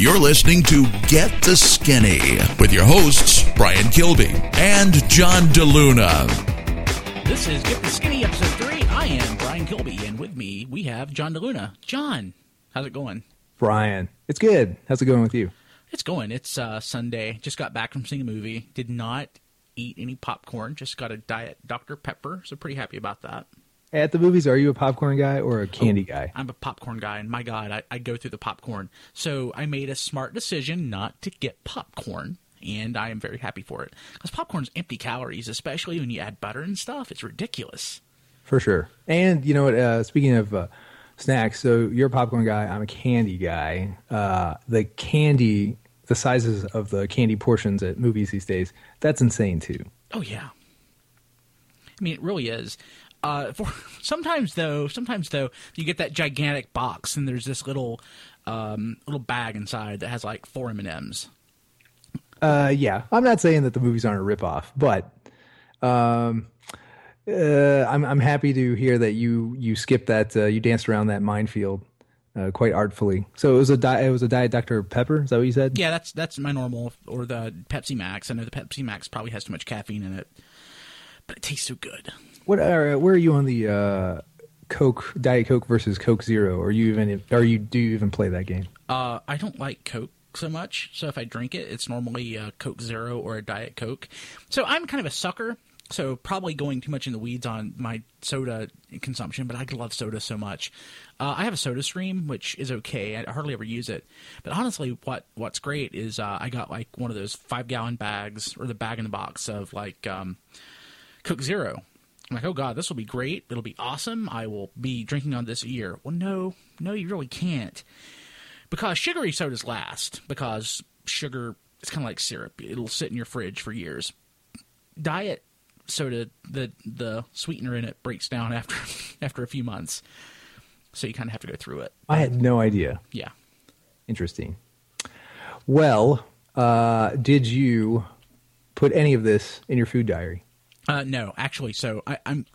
You're listening to Get the Skinny with your hosts, Brian Kilby and John DeLuna. This is Get the Skinny episode three. I am Brian Kilby, and with me we have John DeLuna. John, how's it going? Brian, it's good. How's it going with you? It's going. It's uh, Sunday. Just got back from seeing a movie. Did not eat any popcorn. Just got a diet Dr Pepper. So pretty happy about that. At the movies, are you a popcorn guy or a candy Oh, guy? I'm a popcorn guy, and my God, I, I go through the popcorn. So I made a smart decision not to get popcorn, and I am very happy for it. Because popcorn's empty calories, especially when you add butter and stuff. It's ridiculous. For sure. And you know what? Uh, speaking of uh, snacks, so you're a popcorn guy. I'm a candy guy. Uh, the candy, the sizes of the candy portions at movies these days, that's insane too. Oh yeah. I mean, it really is. Uh, for sometimes though, sometimes though, you get that gigantic box, and there's this little, um, little bag inside that has like four M and M's. Uh, yeah, I'm not saying that the movies aren't a ripoff, but um, uh, I'm I'm happy to hear that you you skipped that uh, you danced around that minefield uh, quite artfully. So it was a di- it was a diet Dr Pepper. Is that what you said? Yeah, that's that's my normal or the Pepsi Max. I know the Pepsi Max probably has too much caffeine in it, but it tastes so good. What are where are you on the uh, Coke Diet Coke versus Coke Zero? Are you even are you do you even play that game? Uh, I don't like Coke so much, so if I drink it, it's normally a Coke Zero or a Diet Coke. So I'm kind of a sucker. So probably going too much in the weeds on my soda consumption, but I love soda so much. Uh, I have a Soda Stream, which is okay. I hardly ever use it, but honestly, what what's great is uh, I got like one of those five gallon bags or the bag in the box of like um, Coke Zero. I'm like, oh god, this will be great. It'll be awesome. I will be drinking on this year. Well, no, no, you really can't because sugary sodas last because sugar it's kind of like syrup it'll sit in your fridge for years diet soda the the sweetener in it breaks down after after a few months so you kind of have to go through it I had no idea. yeah Interesting. Well, uh, did you put any of this in your food diary? Uh no actually so I, i'm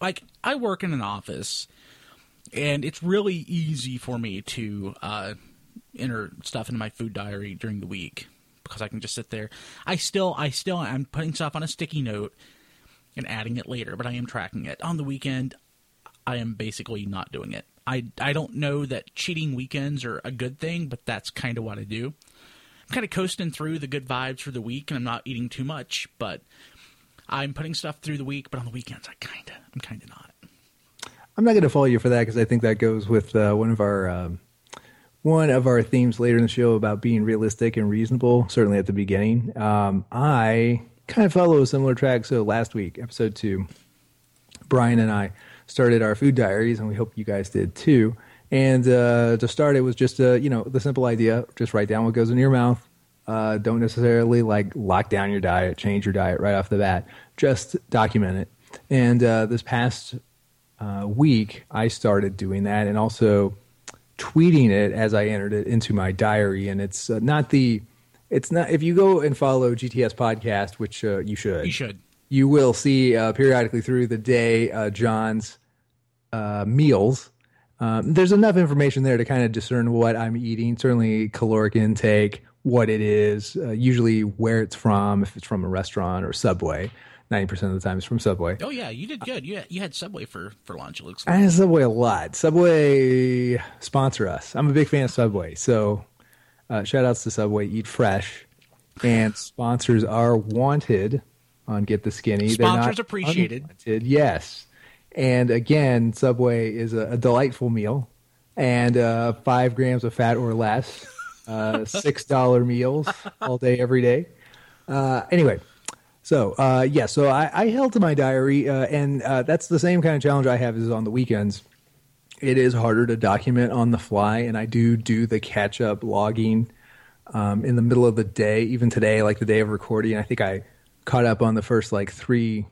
like i work in an office and it's really easy for me to uh enter stuff into my food diary during the week because I can just sit there. I still, I still, I'm putting stuff on a sticky note and adding it later, but I am tracking it. On the weekend, I am basically not doing it. I, I don't know that cheating weekends are a good thing, but that's kind of what I do. I'm kind of coasting through the good vibes for the week, and I'm not eating too much, but I'm putting stuff through the week. But on the weekends, I kind of, I'm kind of not. I'm not going to follow you for that because I think that goes with uh, one of our um, one of our themes later in the show about being realistic and reasonable. Certainly at the beginning, um, I kind of follow a similar track. So last week, episode two, Brian and I started our food diaries, and we hope you guys did too. And uh, to start, it was just uh, you know the simple idea: just write down what goes in your mouth. Uh, don't necessarily like lock down your diet, change your diet right off the bat. Just document it. And uh, this past uh, week, I started doing that and also tweeting it as I entered it into my diary. And it's uh, not the, it's not, if you go and follow GTS Podcast, which uh, you should, You should. you will see uh, periodically through the day uh, John's uh, meals. Um, there's enough information there to kind of discern what I'm eating, certainly caloric intake, what it is, uh, usually where it's from, if it's from a restaurant or Subway. 90% of the time it's from Subway. Oh yeah, you did good. You had, you had Subway for for lunch. It looks like. I had Subway a lot. Subway sponsor us. I'm a big fan of Subway. So uh, shout outs to Subway. Eat fresh. And sponsors are wanted on Get the Skinny. Sponsors appreciated. unwanted. Yes. And again, Subway is a, a delightful meal and uh, five grams of fat or less. Uh, $6 meals all day, every day. Uh, anyway, so uh, yeah, so I, I held to my diary, uh, and uh, that's the same kind of challenge I have is on the weekends. It is harder to document on the fly, and I do do the catch up logging um, in the middle of the day. Even today, like the day of recording, I think I caught up on the first like three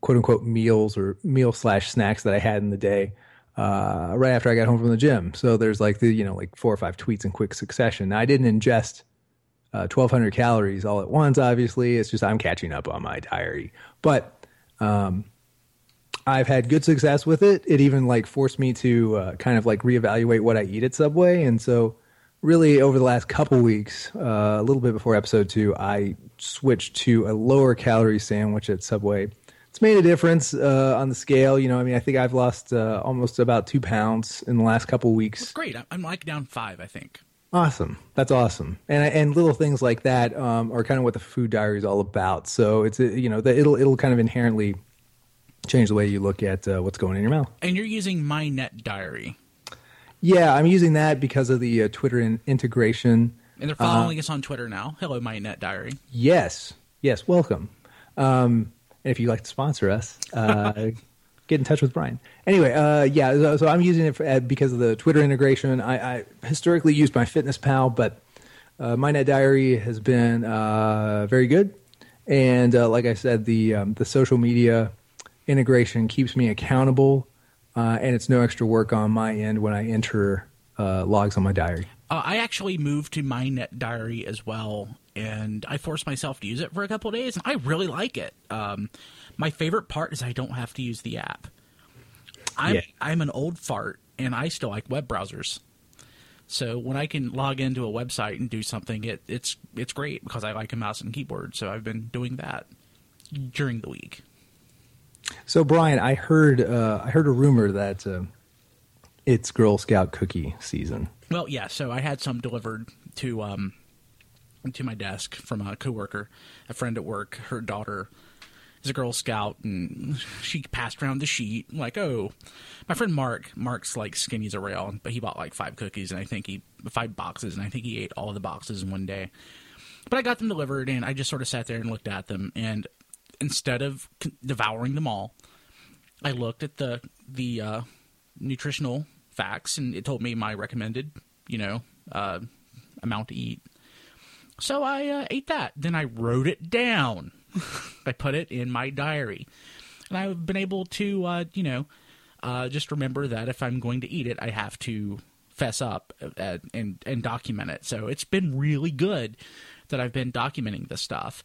quote unquote meals or meal slash snacks that I had in the day uh, right after I got home from the gym. So there's like the you know like four or five tweets in quick succession. Now I didn't ingest uh, 1200 calories all at once obviously it's just i'm catching up on my diary but um, i've had good success with it it even like forced me to uh, kind of like reevaluate what i eat at subway and so really over the last couple weeks, uh, a little bit before episode two, I switched to a lower calorie sandwich at Subway. It's made a difference uh, on the scale. You know, I mean, I think I've lost uh, almost about two pounds in the last couple weeks. Great. I'm- like down five, I think. Awesome. That's awesome. And and little things like that um, are kind of what the food diary is all about. So it's you know the, it'll it'll kind of inherently change the way you look at uh, what's going in your mouth. And you're using My Net Diary. Yeah, I'm using that because of the uh, Twitter in- integration. And they're following us on Twitter now. Hello, My Net Diary. Yes, yes, welcome. Um, and if you'd like to sponsor us, uh, get in touch with Brian. Anyway, uh, yeah, so, so I'm using it for, uh, because of the Twitter integration. I, I historically used my Fitness Pal, but uh, MyNet Diary has been uh, very good. And uh, like I said, the um, the social media integration keeps me accountable, uh, and it's no extra work on my end when I enter logs on my diary. I actually moved to My Net Diary as well, and I forced myself to use it for a couple of days, and I really like it. Um, my favorite part is I don't have to use the app. I'm Yeah. I'm an old fart, and I still like web browsers. So when I can log into a website and do something, it, it's it's great because I like a mouse and keyboard. So I've been doing that during the week. So Brian, I heard uh, I heard a rumor that uh, it's Girl Scout cookie season. Well, yeah. So I had some delivered to um to my desk from a coworker, a friend at work. Her daughter is a Girl Scout, and she passed around the sheet like, "Oh, my friend Mark. Mark's like skinny as a rail, but he bought like five cookies, and I think he five boxes, and I think he ate all the boxes in one day." But I got them delivered, and I just sort of sat there and looked at them, and instead of devouring them all, I looked at the the uh, nutritional facts, and it told me my recommended, you know, uh, amount to eat. So I uh, ate that. Then I wrote it down. I put it in my diary, and I've been able to, uh, you know, uh, just remember that if I'm going to eat it, I have to fess up uh, and and document it. So it's been really good that I've been documenting this stuff.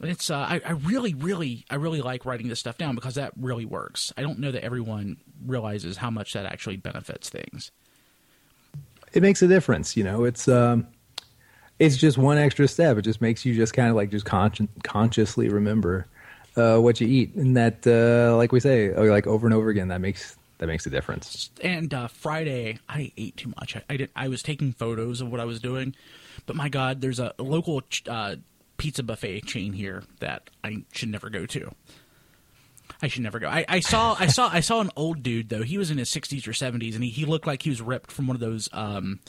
And it's uh, I, I really, really, I really like writing this stuff down because that really works. I don't know that everyone realizes how much that actually benefits things. It makes a difference, you know. It's um, it's just one extra step. It just makes you just kind of like just con- consciously remember uh, what you eat, and that, uh, like we say, uh, like over and over again, that makes that makes a difference. And uh, Friday, I ate too much. I, I did. I was taking photos of what I was doing, but my God, there's a local uh, pizza buffet chain here that I should never go to. I should never go. I, I saw I saw I saw an old dude though. He was in his sixties or seventies, and he, he looked like he was ripped from one of those um,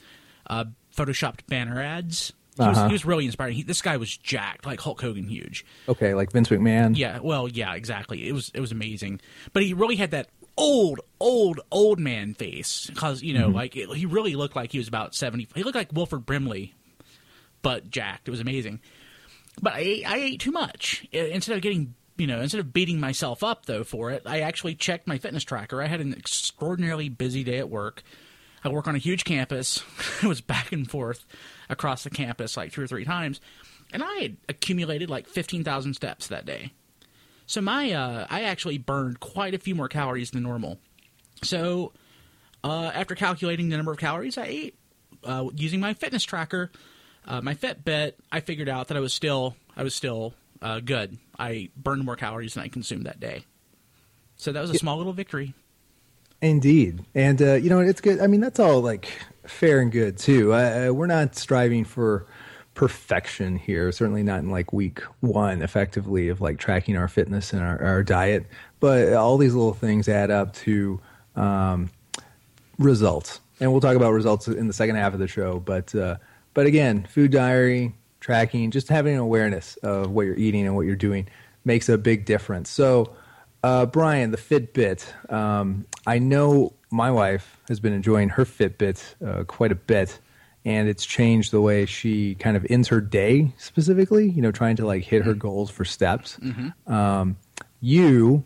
uh, photoshopped banner ads. He, was, Uh-huh. he was really inspiring. He, this guy was jacked, like Hulk Hogan, huge. Okay, like Vince McMahon. Yeah, well, yeah, exactly. It was it was amazing, but he really had that old, old, old man face because you know, like it, he really looked like he was about seventy. He looked like Wilford Brimley, but jacked. It was amazing. But I I ate too much. Instead of getting you know, instead of beating myself up though for it, I actually checked my fitness tracker. I had an extraordinarily busy day at work. I work on a huge campus. I was back and forth across the campus like two or three times, and I had accumulated like fifteen thousand steps that day. So my uh, I actually burned quite a few more calories than normal. So uh, after calculating the number of calories I ate uh, using my fitness tracker, uh, my Fitbit, I figured out that I was still I was still uh, good. I burned more calories than I consumed that day. So that was a small little victory. Indeed, and uh, you know it's good. I mean, that's all like fair and good too. Uh, we're not striving for perfection here. Certainly not in like week one, effectively of like tracking our fitness and our, our diet. But all these little things add up to um, results, and we'll talk about results in the second half of the show. But uh, but again, food diary tracking, just having an awareness of what you're eating and what you're doing makes a big difference. So. Uh, Brian, the Fitbit. Um, I know my wife has been enjoying her Fitbit uh, quite a bit, and it's changed the way she kind of ends her day specifically. You know, trying to like hit her goals for steps. Um, you,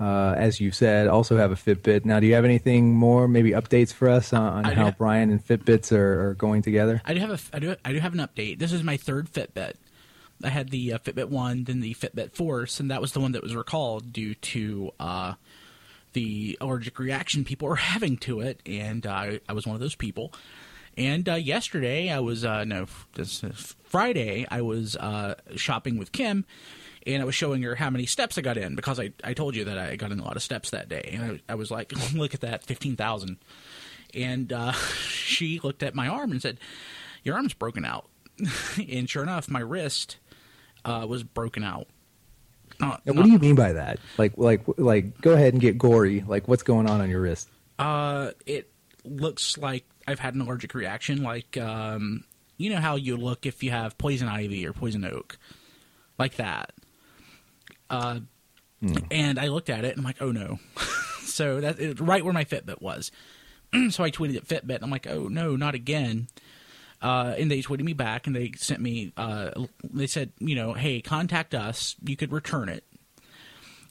uh, as you said, also have a Fitbit. Now, do you have anything more, maybe updates for us on, on how. Brian and Fitbits are, are going together? I do have a I do I do have an update. This is my third Fitbit. I had the uh, Fitbit One, then the Fitbit Force, and that was the one that was recalled due to uh, the allergic reaction people were having to it, and I, I was one of those people. And uh, yesterday, I was uh, no, this Friday, I was uh, shopping with Kim, and I was showing her how many steps I got in because I, I told you that I got in a lot of steps that day, and I, I was like, look at that, fifteen thousand. And uh, she looked at my arm and said, "Your arm's broken out." and sure enough, my wrist uh, was broken out. Not, what do you mean by that? Like, like, like, go ahead and get gory. Like, what's going on on your wrist? Uh, it looks like I've had an allergic reaction. Like, um, you know how you look if you have poison ivy or poison oak, like that. Uh, and I looked at it and I'm like, oh no. so that it, right where my Fitbit was. so I tweeted at Fitbit. And I'm like, oh no, not again. Uh, and they tweeted me back and they sent me. Uh, they said, you know, hey, contact us. You could return it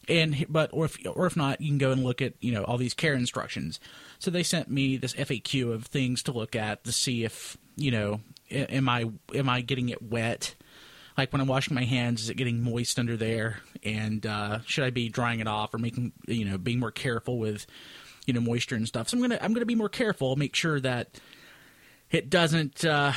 and but or if or if not, you can go and look at you know all these care instructions. So they sent me this FAQ of things to look at to see if you know am I am I getting it wet? Like when I'm washing my hands, is it getting moist under there? And uh, should I be drying it off or making you know being more careful with you know moisture and stuff? So I'm gonna I'm gonna be more careful, make sure that it doesn't uh,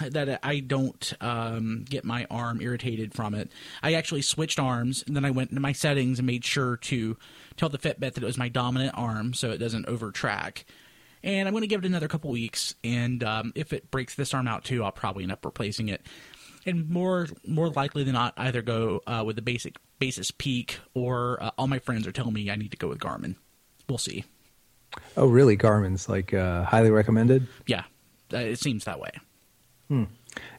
that I don't um, get my arm irritated from it. I actually switched arms, and then I went into my settings and made sure to tell the Fitbit that it was my dominant arm, so it doesn't over track. And I'm going to give it another couple weeks, and um, if it breaks this arm out too, I'll probably end up replacing it. And more more likely than not, either go uh, with the basic Basis Peak, or uh, all my friends are telling me I need to go with Garmin. We'll see. Oh, really? Garmin's like uh, highly recommended. Yeah, it seems that way. Hmm.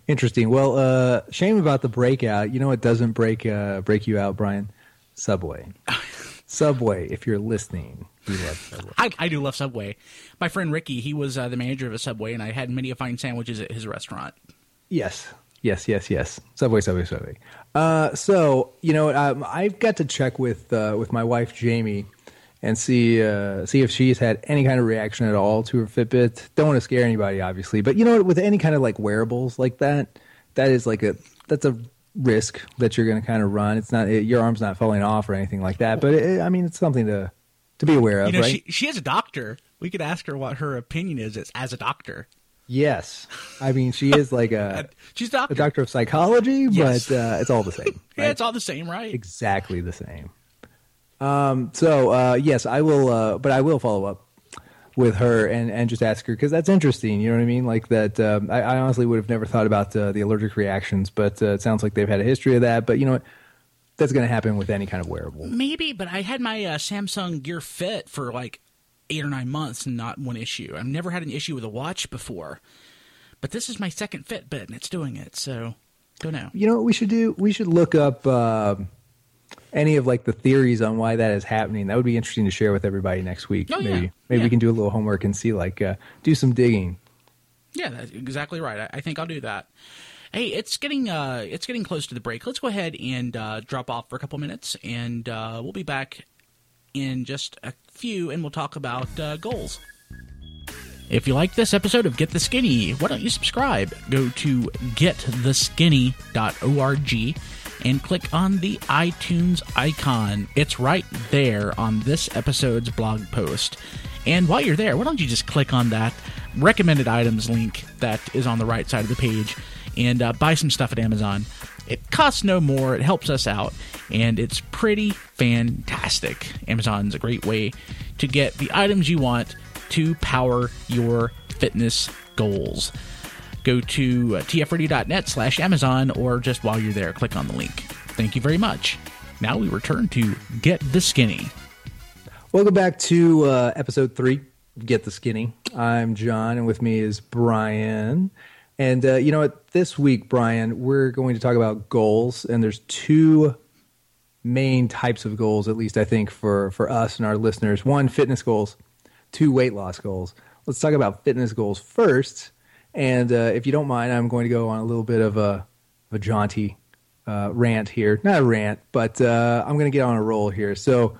Interesting. Well, uh, shame about the breakout. You know what doesn't break uh, break you out, Brian? Subway. Subway. If you're listening, we love Subway. I, I do love Subway. My friend Ricky, he was uh, the manager of a Subway, and I had many a fine sandwiches at his restaurant. Yes. Yes, yes, yes. Subway, Subway, Subway. Uh, so you know, um, I've got to check with uh, with my wife Jamie and see uh, see if she's had any kind of reaction at all to her Fitbit. Don't want to scare anybody, obviously, but you know, what, with any kind of like wearables like that, that is like a that's a risk that you're going to kind of run. It's not it, your arm's not falling off or anything like that, but it, I mean, it's something to to be aware of, You know, right? she she is a doctor. We could ask her what her opinion is as, as a doctor. yes, I mean, she is like a. She's a doctor. a doctor of psychology, Yes. but uh, it's all the same. Yeah, it's all the same, right? exactly the same. Um, so uh, yes, I will, uh, but I will follow up with her and, and just ask her because that's interesting. You know what I mean? Like that. Um, I, I honestly would have never thought about uh, the allergic reactions, but uh, it sounds like they've had a history of that. But you know what? That's going to happen with any kind of wearable. Maybe, but I had my uh, Samsung Gear Fit for like eight or nine months and not one issue. I've never had an issue with a watch before, but this is my second Fitbit and it's doing it. So don't know. You know what we should do? We should look up uh, any of like the theories on why that is happening. That would be interesting to share with everybody next week. Oh, yeah. maybe maybe Yeah. we can do a little homework and see like uh, do some digging. Yeah, that's exactly right. I, I think I'll do that. Hey, it's getting uh, it's getting close to the break. Let's go ahead and uh, drop off for a couple minutes, and uh, we'll be back in just a few, and we'll talk about uh, goals. If you like this episode of Get the Skinny, why don't you subscribe? Go to gettheskinny.org and click on the iTunes icon. It's right there on this episode's blog post. And while you're there, why don't you just click on that recommended items link that is on the right side of the page and uh, buy some stuff at Amazon. It costs no more, it helps us out, and it's pretty fantastic. Amazon's a great way to get the items you want to power your fitness goals. Go to uh, tfradio.net slash Amazon or just while you're there, click on the link. Thank you very much. Now we return to Get the Skinny. Welcome back to uh, episode three, Get the Skinny. I'm John, and with me is Brian. And uh, you know what? This week, Brian, we're going to talk about goals, and there's two main types of goals, at least I think for for us and our listeners. One, fitness goals. Two, weight loss goals. Let's talk about fitness goals first. And uh, if you don't mind, I'm going to go on a little bit of a, a jaunty uh, rant here. Not a rant, but uh, I'm going to get on a roll here. So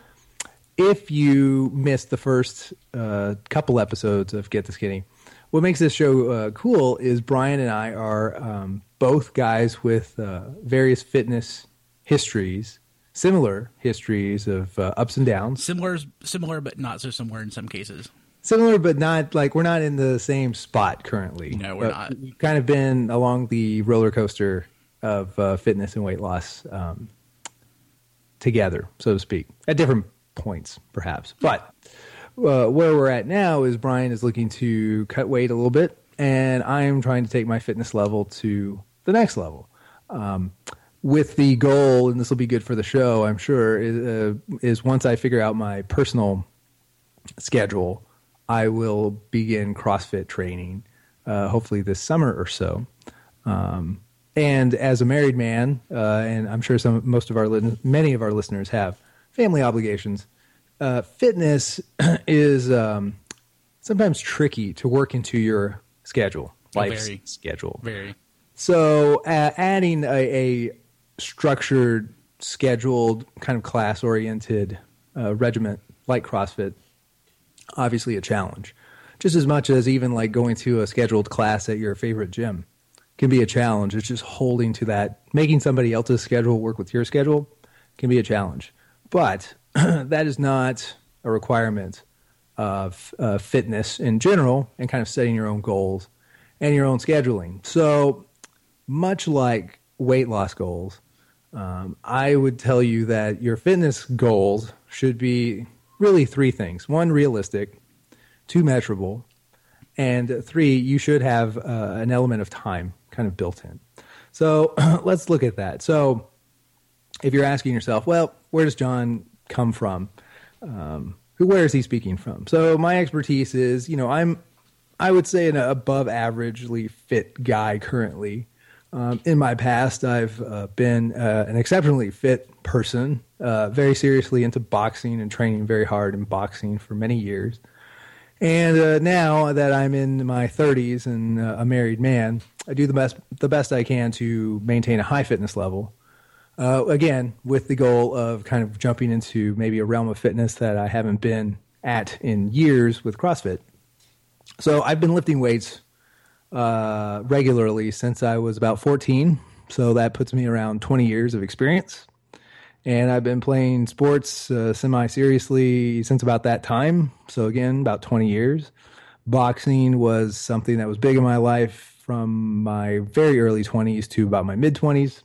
if you missed the first uh, couple episodes of Get the Skinny, what makes this show uh, cool is Brian and I are um, both guys with uh, various fitness histories, similar histories of uh, ups and downs, Similar, similar, but not so similar in some cases. Similar, but not like we're not in the same spot currently. No, we're But not. We've kind of been along the roller coaster of uh, fitness and weight loss um, together, so to speak, at different points, perhaps. But uh, where we're at now is Brian is looking to cut weight a little bit, and I am trying to take my fitness level to the next level. Um, with the goal, and this will be good for the show, I'm sure, is, uh, is once I figure out my personal schedule, I will begin CrossFit training, uh, hopefully this summer or so. Um, and as a married man, uh, and I'm sure some most of our many of our listeners have family obligations. Uh, fitness is um, sometimes tricky to work into your schedule, Oh, life very. schedule. Very. So uh, adding a, a structured, scheduled, kind of class-oriented uh, regiment like CrossFit, obviously a challenge. Just as much as even like going to a scheduled class at your favorite gym can be a challenge. It's just holding to that, making somebody else's schedule work with your schedule can be a challenge. But that is not a requirement of uh, fitness in general and kind of setting your own goals and your own scheduling. So, much like weight loss goals, um, I would tell you that your fitness goals should be really three things one, realistic, two, measurable, and three, you should have uh, an element of time kind of built in. So, let's look at that. So, if you're asking yourself, well, where does John come from? Um, who, where is he speaking from? So my expertise is, you know, I'm, I would say an above averagely fit guy currently. Um, in my past, I've uh, been uh, an exceptionally fit person, uh, very seriously into boxing and training very hard in boxing for many years. And uh, now that I'm in my 30s and uh, a married man, I do the best the best I can to maintain a high fitness level. Uh, again, with the goal of kind of jumping into maybe a realm of fitness that I haven't been at in years with CrossFit. So I've been lifting weights uh, regularly since I was about 14. So that puts me around 20 years of experience. And I've been playing sports uh, semi seriously since about that time. So again, about 20 years. Boxing was something that was big in my life from my very early 20s to about my mid 20s.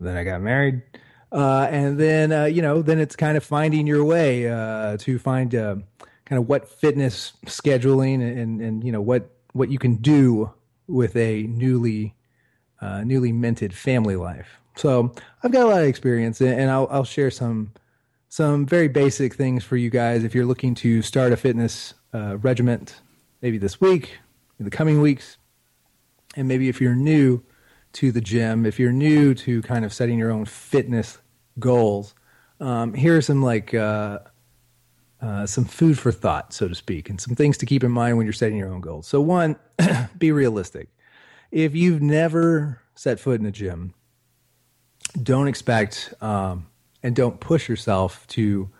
Then I got married. Uh, and then, uh, you know, then it's kind of finding your way uh, to find uh, kind of what fitness scheduling and, and, you know, what, what you can do with a newly, uh, newly minted family life. So I've got a lot of experience and I'll, I'll share some, some very basic things for you guys if you're looking to start a fitness uh, regiment maybe this week, in the coming weeks, and maybe if you're new to the gym, if you're new to kind of setting your own fitness goals, um, here are some like uh, uh, some food for thought, so to speak, and some things to keep in mind when you're setting your own goals. So, one, be realistic. If you've never set foot in a gym, don't expect um, and don't push yourself to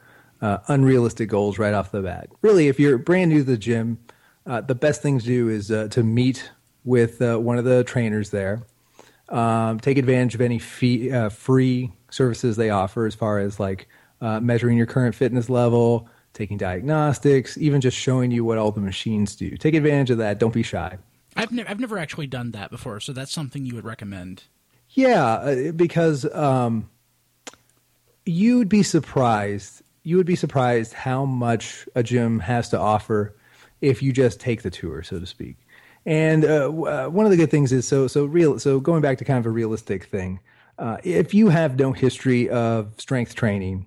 uh, unrealistic goals right off the bat. Really, if you're brand new to the gym, uh, the best thing to do is uh, to meet with uh, one of the trainers there. Um, take advantage of any fee, uh, free services they offer, as far as like uh, measuring your current fitness level, taking diagnostics, even just showing you what all the machines do. Take advantage of that. Don't be shy. I've, I've never actually done that before, so that's something you would recommend. Yeah, uh, because um, you'd be surprised. You would be surprised how much a gym has to offer if you just take the tour, so to speak. And uh, uh, one of the good things is so so real. So going back to kind of a realistic thing, uh, if you have no history of strength training,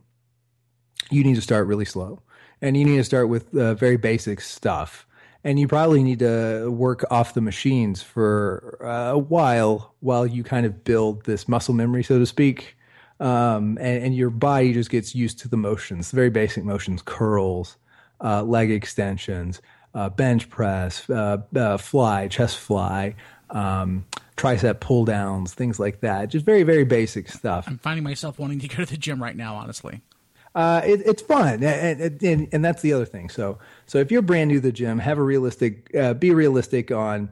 you need to start really slow, and you need to start with uh, very basic stuff. And you probably need to work off the machines for uh, a while while you kind of build this muscle memory, so to speak. Um, and, and your body just gets used to the motions, the very basic motions, curls, uh, leg extensions, uh, bench press, uh, uh, fly, chest fly, um, tricep pull downs, things like that. Just very, very basic stuff. I'm finding myself wanting to go to the gym right now, honestly. Uh, it, it's fun, and, and, and, that's the other thing. So, so if you're brand new to the gym, have a realistic, uh, be realistic on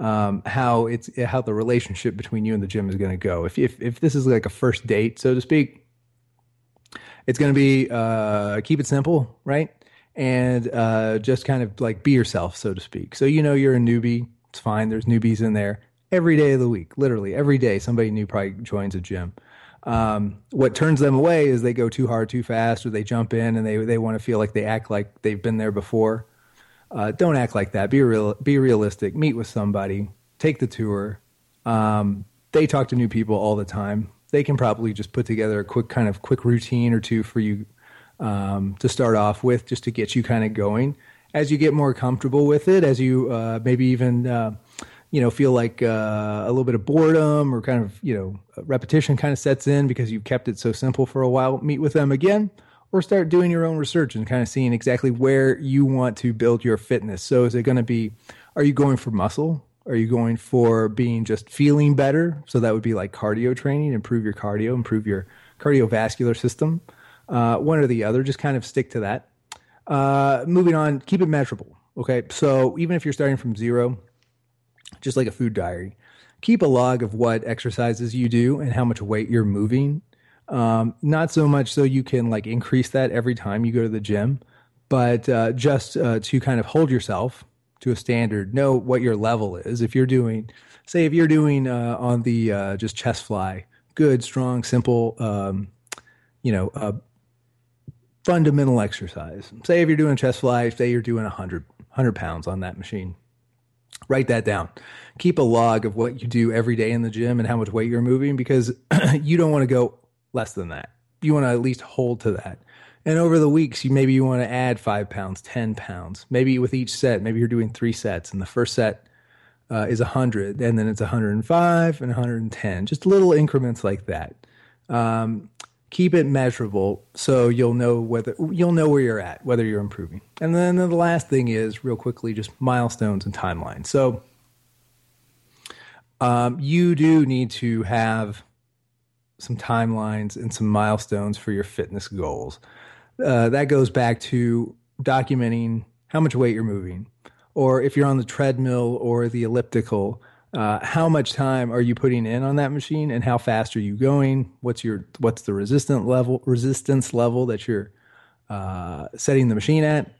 um, how it's how the relationship between you and the gym is going to go. If, if if this is like a first date, so to speak, it's going to be uh, keep it simple, right? and uh, just kind of like be yourself, so to speak. So you know you're a newbie. It's fine. There's newbies in there every day of the week, literally every day. Somebody new probably joins a gym. Um, what turns them away is they go too hard, too fast, or they jump in and they they want to feel like they act like they've been there before. Uh, don't act like that. Be real. Be realistic. Meet with somebody. Take the tour. Um, they talk to new people all the time. They can probably just put together a quick kind of quick routine or two for you um, to start off with, just to get you kind of going. As you get more comfortable with it, as you uh, maybe even uh, you know feel like uh, a little bit of boredom or kind of you know repetition kind of sets in because you've kept it so simple for a while, meet with them again or start doing your own research and kind of seeing exactly where you want to build your fitness. So is it going to be are you going for muscle? Are you going for being just feeling better? So that would be like cardio training, improve your cardio, improve your cardiovascular system. Uh, one or the other, just kind of stick to that. Uh, moving on, keep it measurable. Okay. So even if you're starting from zero, just like a food diary, keep a log of what exercises you do and how much weight you're moving. Um, not so much so you can like increase that every time you go to the gym, but uh, just uh, to kind of hold yourself to a standard, know what your level is. If you're doing, say, if you're doing uh, on the uh, just chest fly, good, strong, simple, um, you know, uh, fundamental exercise. Say if you're doing chest fly, say you're doing 100, 100 pounds on that machine. Write that down. Keep a log of what you do every day in the gym and how much weight you're moving because you don't want to go less than that. You want to at least hold to that. And over the weeks, you maybe you want to add five pounds, ten pounds. Maybe with each set, maybe you're doing three sets, and the first set uh, is hundred, and then it's 105 and 110. Just little increments like that. Um, keep it measurable so you'll know whether you'll know where you're at, whether you're improving. And then the last thing is real quickly, just milestones and timelines. So um, you do need to have some timelines and some milestones for your fitness goals. Uh, that goes back to documenting how much weight you're moving, or if you're on the treadmill or the elliptical, uh, how much time are you putting in on that machine, and how fast are you going? What's your what's the resistant level resistance level that you're uh, setting the machine at?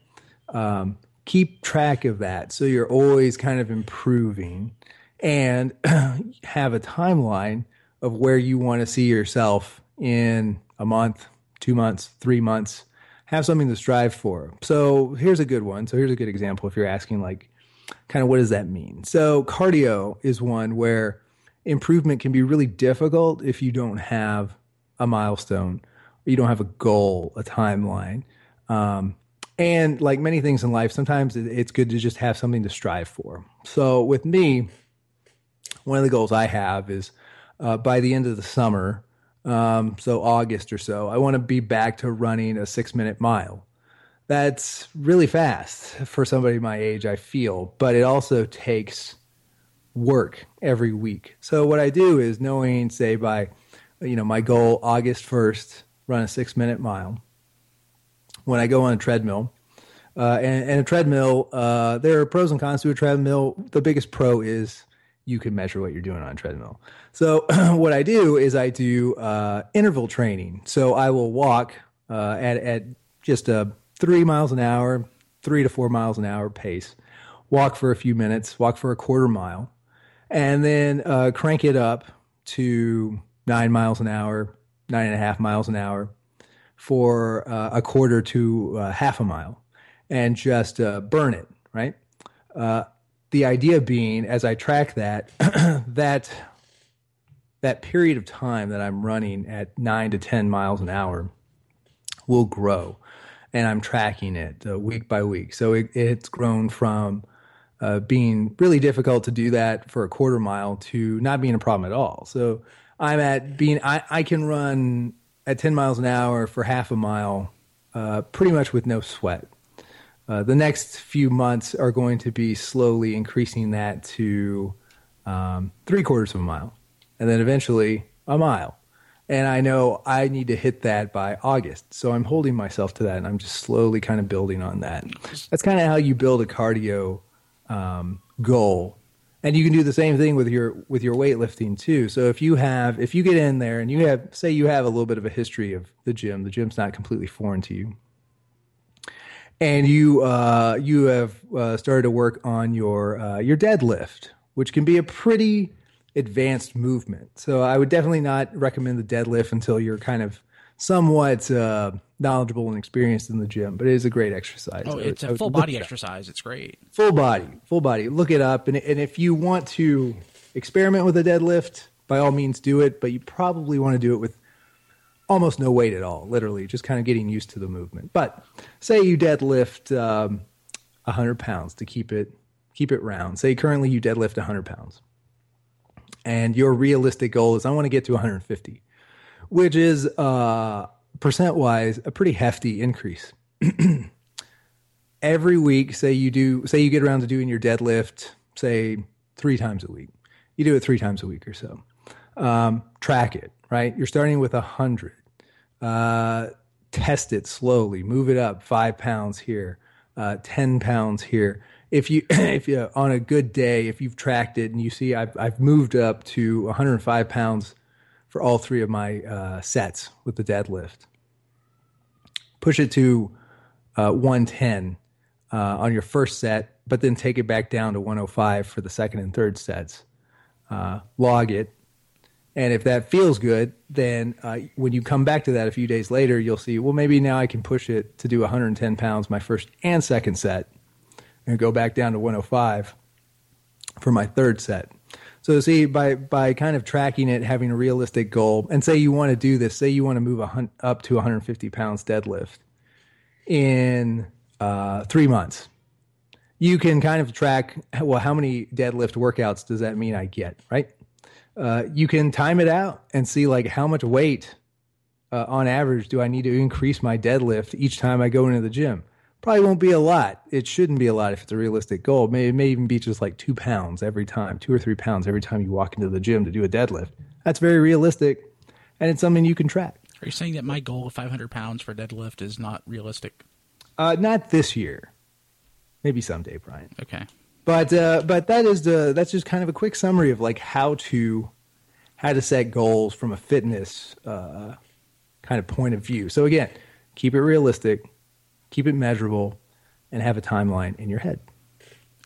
Um, keep track of that so you're always kind of improving, and have a timeline of where you want to see yourself in a month, two months, three months, have something to strive for. So here's a good one. So here's a good example if you're asking, like, kind of what does that mean? So cardio is one where improvement can be really difficult if you don't have a milestone, you don't have a goal, a timeline. Um, and like many things in life, sometimes it's good to just have something to strive for. So with me, one of the goals I have is uh, by the end of the summer, um, so August or so, I want to be back to running a six minute mile. That's really fast for somebody my age, I feel, but it also takes work every week. So what I do is knowing, say, by you know my goal August first, run a six minute mile. When I go on a treadmill, uh, and, and, a treadmill, uh, there are pros and cons to a treadmill. The biggest pro is you can measure what you're doing on a treadmill. So what I do is I do uh, interval training. So I will walk uh, at at just a three miles an hour, three to four miles an hour pace. Walk for a few minutes. Walk for a quarter mile, and then uh, crank it up to nine miles an hour, nine and a half miles an hour for uh, a quarter to uh, half a mile, and just uh, burn it. Right the idea being, as I track that, that that period of time that I'm running at nine to ten miles an hour will grow, and I'm tracking it uh, week by week. So it, it's grown from uh, being really difficult to do that for a quarter mile to not being a problem at all. So I'm at being I, I can run at 10 miles an hour for half a mile uh, pretty much with no sweat. Uh, the next few months are going to be slowly increasing that to um, three quarters of a mile, and then eventually a mile. And I know I need to hit that by August, so I'm holding myself to that, and I'm just slowly kind of building on that. That's kind of how you build a cardio um, goal, and you can do the same thing with your with your weightlifting too. So if you have if you get in there and you have say you have a little bit of a history of the gym, the gym's not completely foreign to you and you uh, you have uh, started to work on your uh, your deadlift, which can be a pretty advanced movement. So I would definitely not recommend the deadlift until you're kind of somewhat uh, knowledgeable and experienced in the gym. But it is a great exercise. Oh, it's would- I a full body up. exercise. It's great. Full body, full body. Look it up, and and if you want to experiment with a deadlift, by all means do it. But you probably want to do it with almost no weight at all. Literally, just kind of getting used to the movement. But say you deadlift um, hundred pounds to keep it keep it round. Say currently you deadlift hundred pounds, and your realistic goal is I want to get to 150, which is uh, percent wise a pretty hefty increase. Every week say you do say you get around to doing your deadlift say three times a week. You do it three times a week or so. Um, track it right? You're starting with a hundred. Uh, test it slowly. Move it up five pounds here uh, 10 pounds here if you if you on a good day if you've tracked it and you see i've, I've moved up to 105 pounds for all three of my uh, sets with the deadlift push it to uh, 110 uh, on your first set, but then take it back down to 105 for the second and third sets. Uh, log it. And if that feels good, then uh, when you come back to that a few days later, you'll see, well, maybe now I can push it to do 110 pounds my first and second set and go back down to 105 for my third set. So see, by by kind of tracking it, having a realistic goal, and say you want to do this, say you want to move hun- up to 150 pounds deadlift in uh, three months, you can kind of track well how many deadlift workouts does that mean I get, right? Uh, you can time it out and see like how much weight uh, on average do I need to increase my deadlift each time I go into the gym? Probably won't be a lot. It shouldn't be a lot if it's a realistic goal. May, it may even be just like two pounds every time, two or three pounds every time you walk into the gym to do a deadlift. That's very realistic, and it's something you can track. Are you saying that my goal of 500 pounds for deadlift is not realistic? Uh, not this year, maybe someday, Brian. Okay. But uh, but that is the that's just kind of a quick summary of like how to how to set goals from a fitness uh, kind of point of view. So again, keep it realistic, keep it measurable, and have a timeline in your head.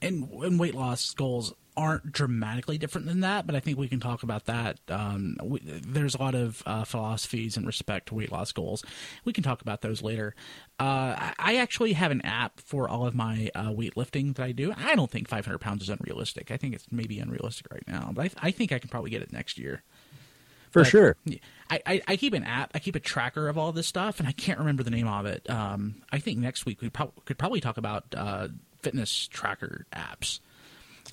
and, and weight loss goals aren't dramatically different than that, but I think we can talk about that. Um, we, there's a lot of uh, philosophies in respect to weight loss goals. We can talk about those later. Uh, I- actually have an app for all of my uh, weightlifting that I do. I don't think 500 pounds is unrealistic. I think it's maybe unrealistic right now, but I, I think I can probably get it next year. For But- sure. I, I, I keep an app. I keep a tracker of all this stuff, and I can't remember the name of it. Um, I think next week we prob- could probably talk about uh, fitness tracker apps.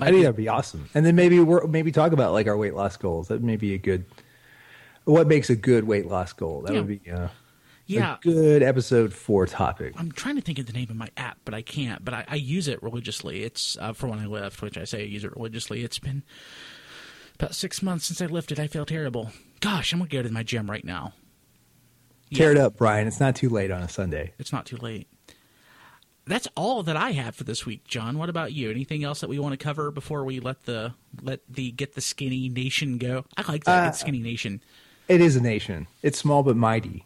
I think that'd be awesome. And then maybe we're maybe talk about like our weight loss goals. That may be a good. What makes a good weight loss goal? That Yeah. would be uh, Yeah, a good episode four topic. I'm trying to think of the name of my app, but I can't. But I, I use it religiously. It's uh, for when I lift, which I say I use it religiously. It's been about six months since I lifted. I feel terrible. Gosh, I'm gonna go to my gym right now. Tear it up, Brian. It's not too late on a Sunday. It's not too late. That's all that I have for this week, John. What about you? Anything else that we want to cover before we let the let the get the skinny nation go? I like that Uh, get skinny nation. It is a nation. It's small but mighty.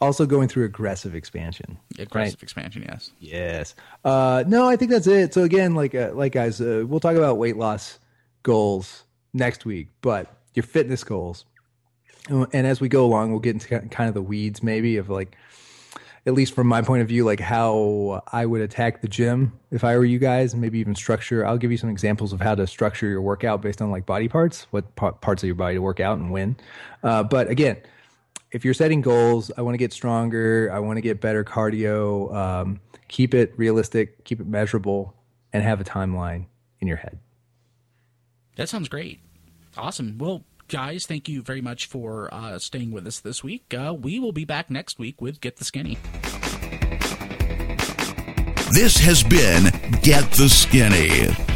Also going through aggressive expansion. Aggressive expansion, yes. Yes. Uh, no, I think that's it. So again, like uh, like guys, uh, we'll talk about weight loss goals next week, but your fitness goals, and as we go along, we'll get into kind of the weeds, maybe of like, at least from my point of view, like how I would attack the gym if I were you guys, and maybe even structure. I'll give you some examples of how to structure your workout based on like body parts, what parts of your body to work out and when. Uh, but again, if you're setting goals, I want to get stronger. I want to get better cardio. Um, keep it realistic, keep it measurable, and have a timeline in your head. That sounds great. Awesome. Well, guys, thank you very much for uh, staying with us this week. Uh, we will be back next week with Get the Skinny. This has been Get the Skinny.